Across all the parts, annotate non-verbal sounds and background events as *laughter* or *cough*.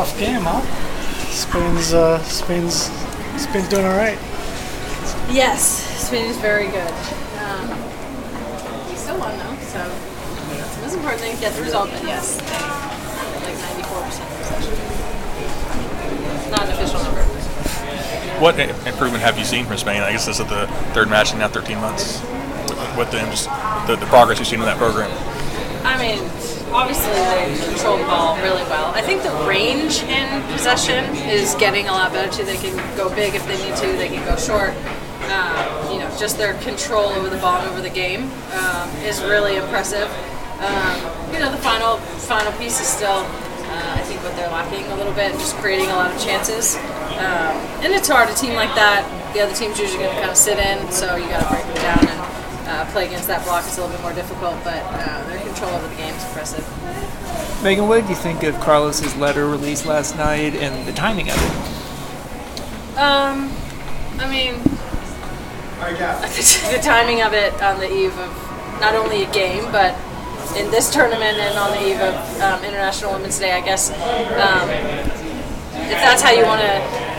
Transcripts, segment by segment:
Tough game, huh? Spain's uh, Spain's Spain's doing all right. Yes, Spain is very good. Um, we still won though, so that's the most important thing. Get the result, but yes, like 94% possession. Not an official number. What improvement have you seen from Spain? I guess this is the third match in now 13 months. With- With them, just the, the progress you've seen in that program. I mean, obviously they control the ball really well. I think the range in possession is getting a lot better too. They can go big if they need to. They can go short. Um, you know, just their control over the ball and over the game um, is really impressive. Um, you know, the final final piece is still, uh, I think, what they're lacking a little bit, just creating a lot of chances. Um, and it's hard. A team like that, the other team's usually going to kind of sit in, so you got to break them down and uh, play against that block. is a little bit more difficult, but uh, their control over the game is impressive. Megan, what did you think of Carlos's letter released last night and the timing of it? Um, I mean, *laughs* the timing of it on the eve of not only a game, but in this tournament and on the eve of um, International Women's Day, I guess. Um, if that's how you want to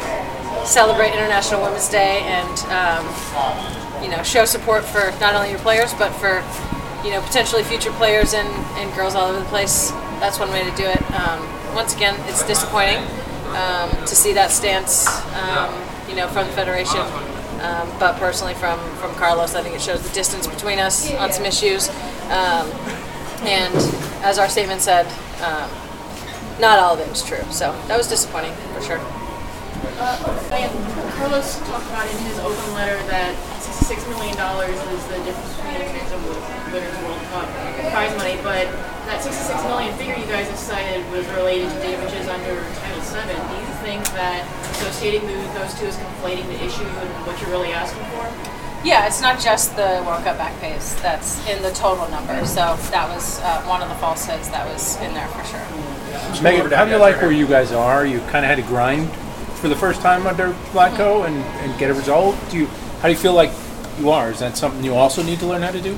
celebrate International Women's Day and um, you know show support for not only your players but for you know potentially future players and, and girls all over the place, that's one way to do it. Um, once again, it's disappointing um, to see that stance, um, you know, from the federation. Um, but personally, from from Carlos, I think it shows the distance between us on some issues. Um, and as our statement said, not all of it was true. So that was disappointing for sure. And Carlos talked about in his open letter that $66 million is the difference between the men's and women's World Cup prize money, but that 66 million figure you guys have cited was related to damages under Title VII. Do you think that associating those, those two is conflating the issue and what you're really asking for? Yeah, it's not just the World Cup back pays that's in the total number. So that was uh, one of the falsehoods that was in there for sure. Megan, how do you like where you guys are? You kind of had to grind for the first time under Vlatko and, and get a result. Do you? How do you feel like you are? Is that something you also need to learn how to do?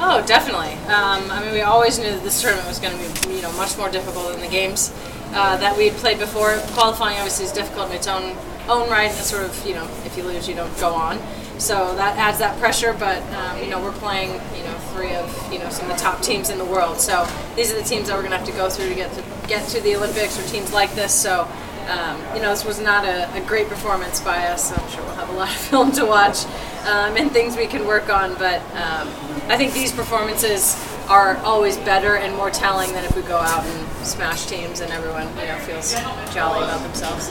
Oh, definitely. Um, I mean, we always knew that this tournament was going to be, you know, much more difficult than the games uh, that we had played before. Qualifying obviously is difficult in its own own right. It's sort of, you know, if you lose, you don't go on. So that adds that pressure. But um, you know, we're playing, you know, three of, you know, some of the top teams in the world. So these are the teams that we're going to have to go through to get to get to the Olympics or teams like this. So. Um, you know, this was not a, a great performance by us. I'm sure we'll have a lot of *laughs* film to watch um, and things we can work on. But um, I think these performances are always better and more telling than if we go out and smash teams and everyone, you know, feels jolly about themselves.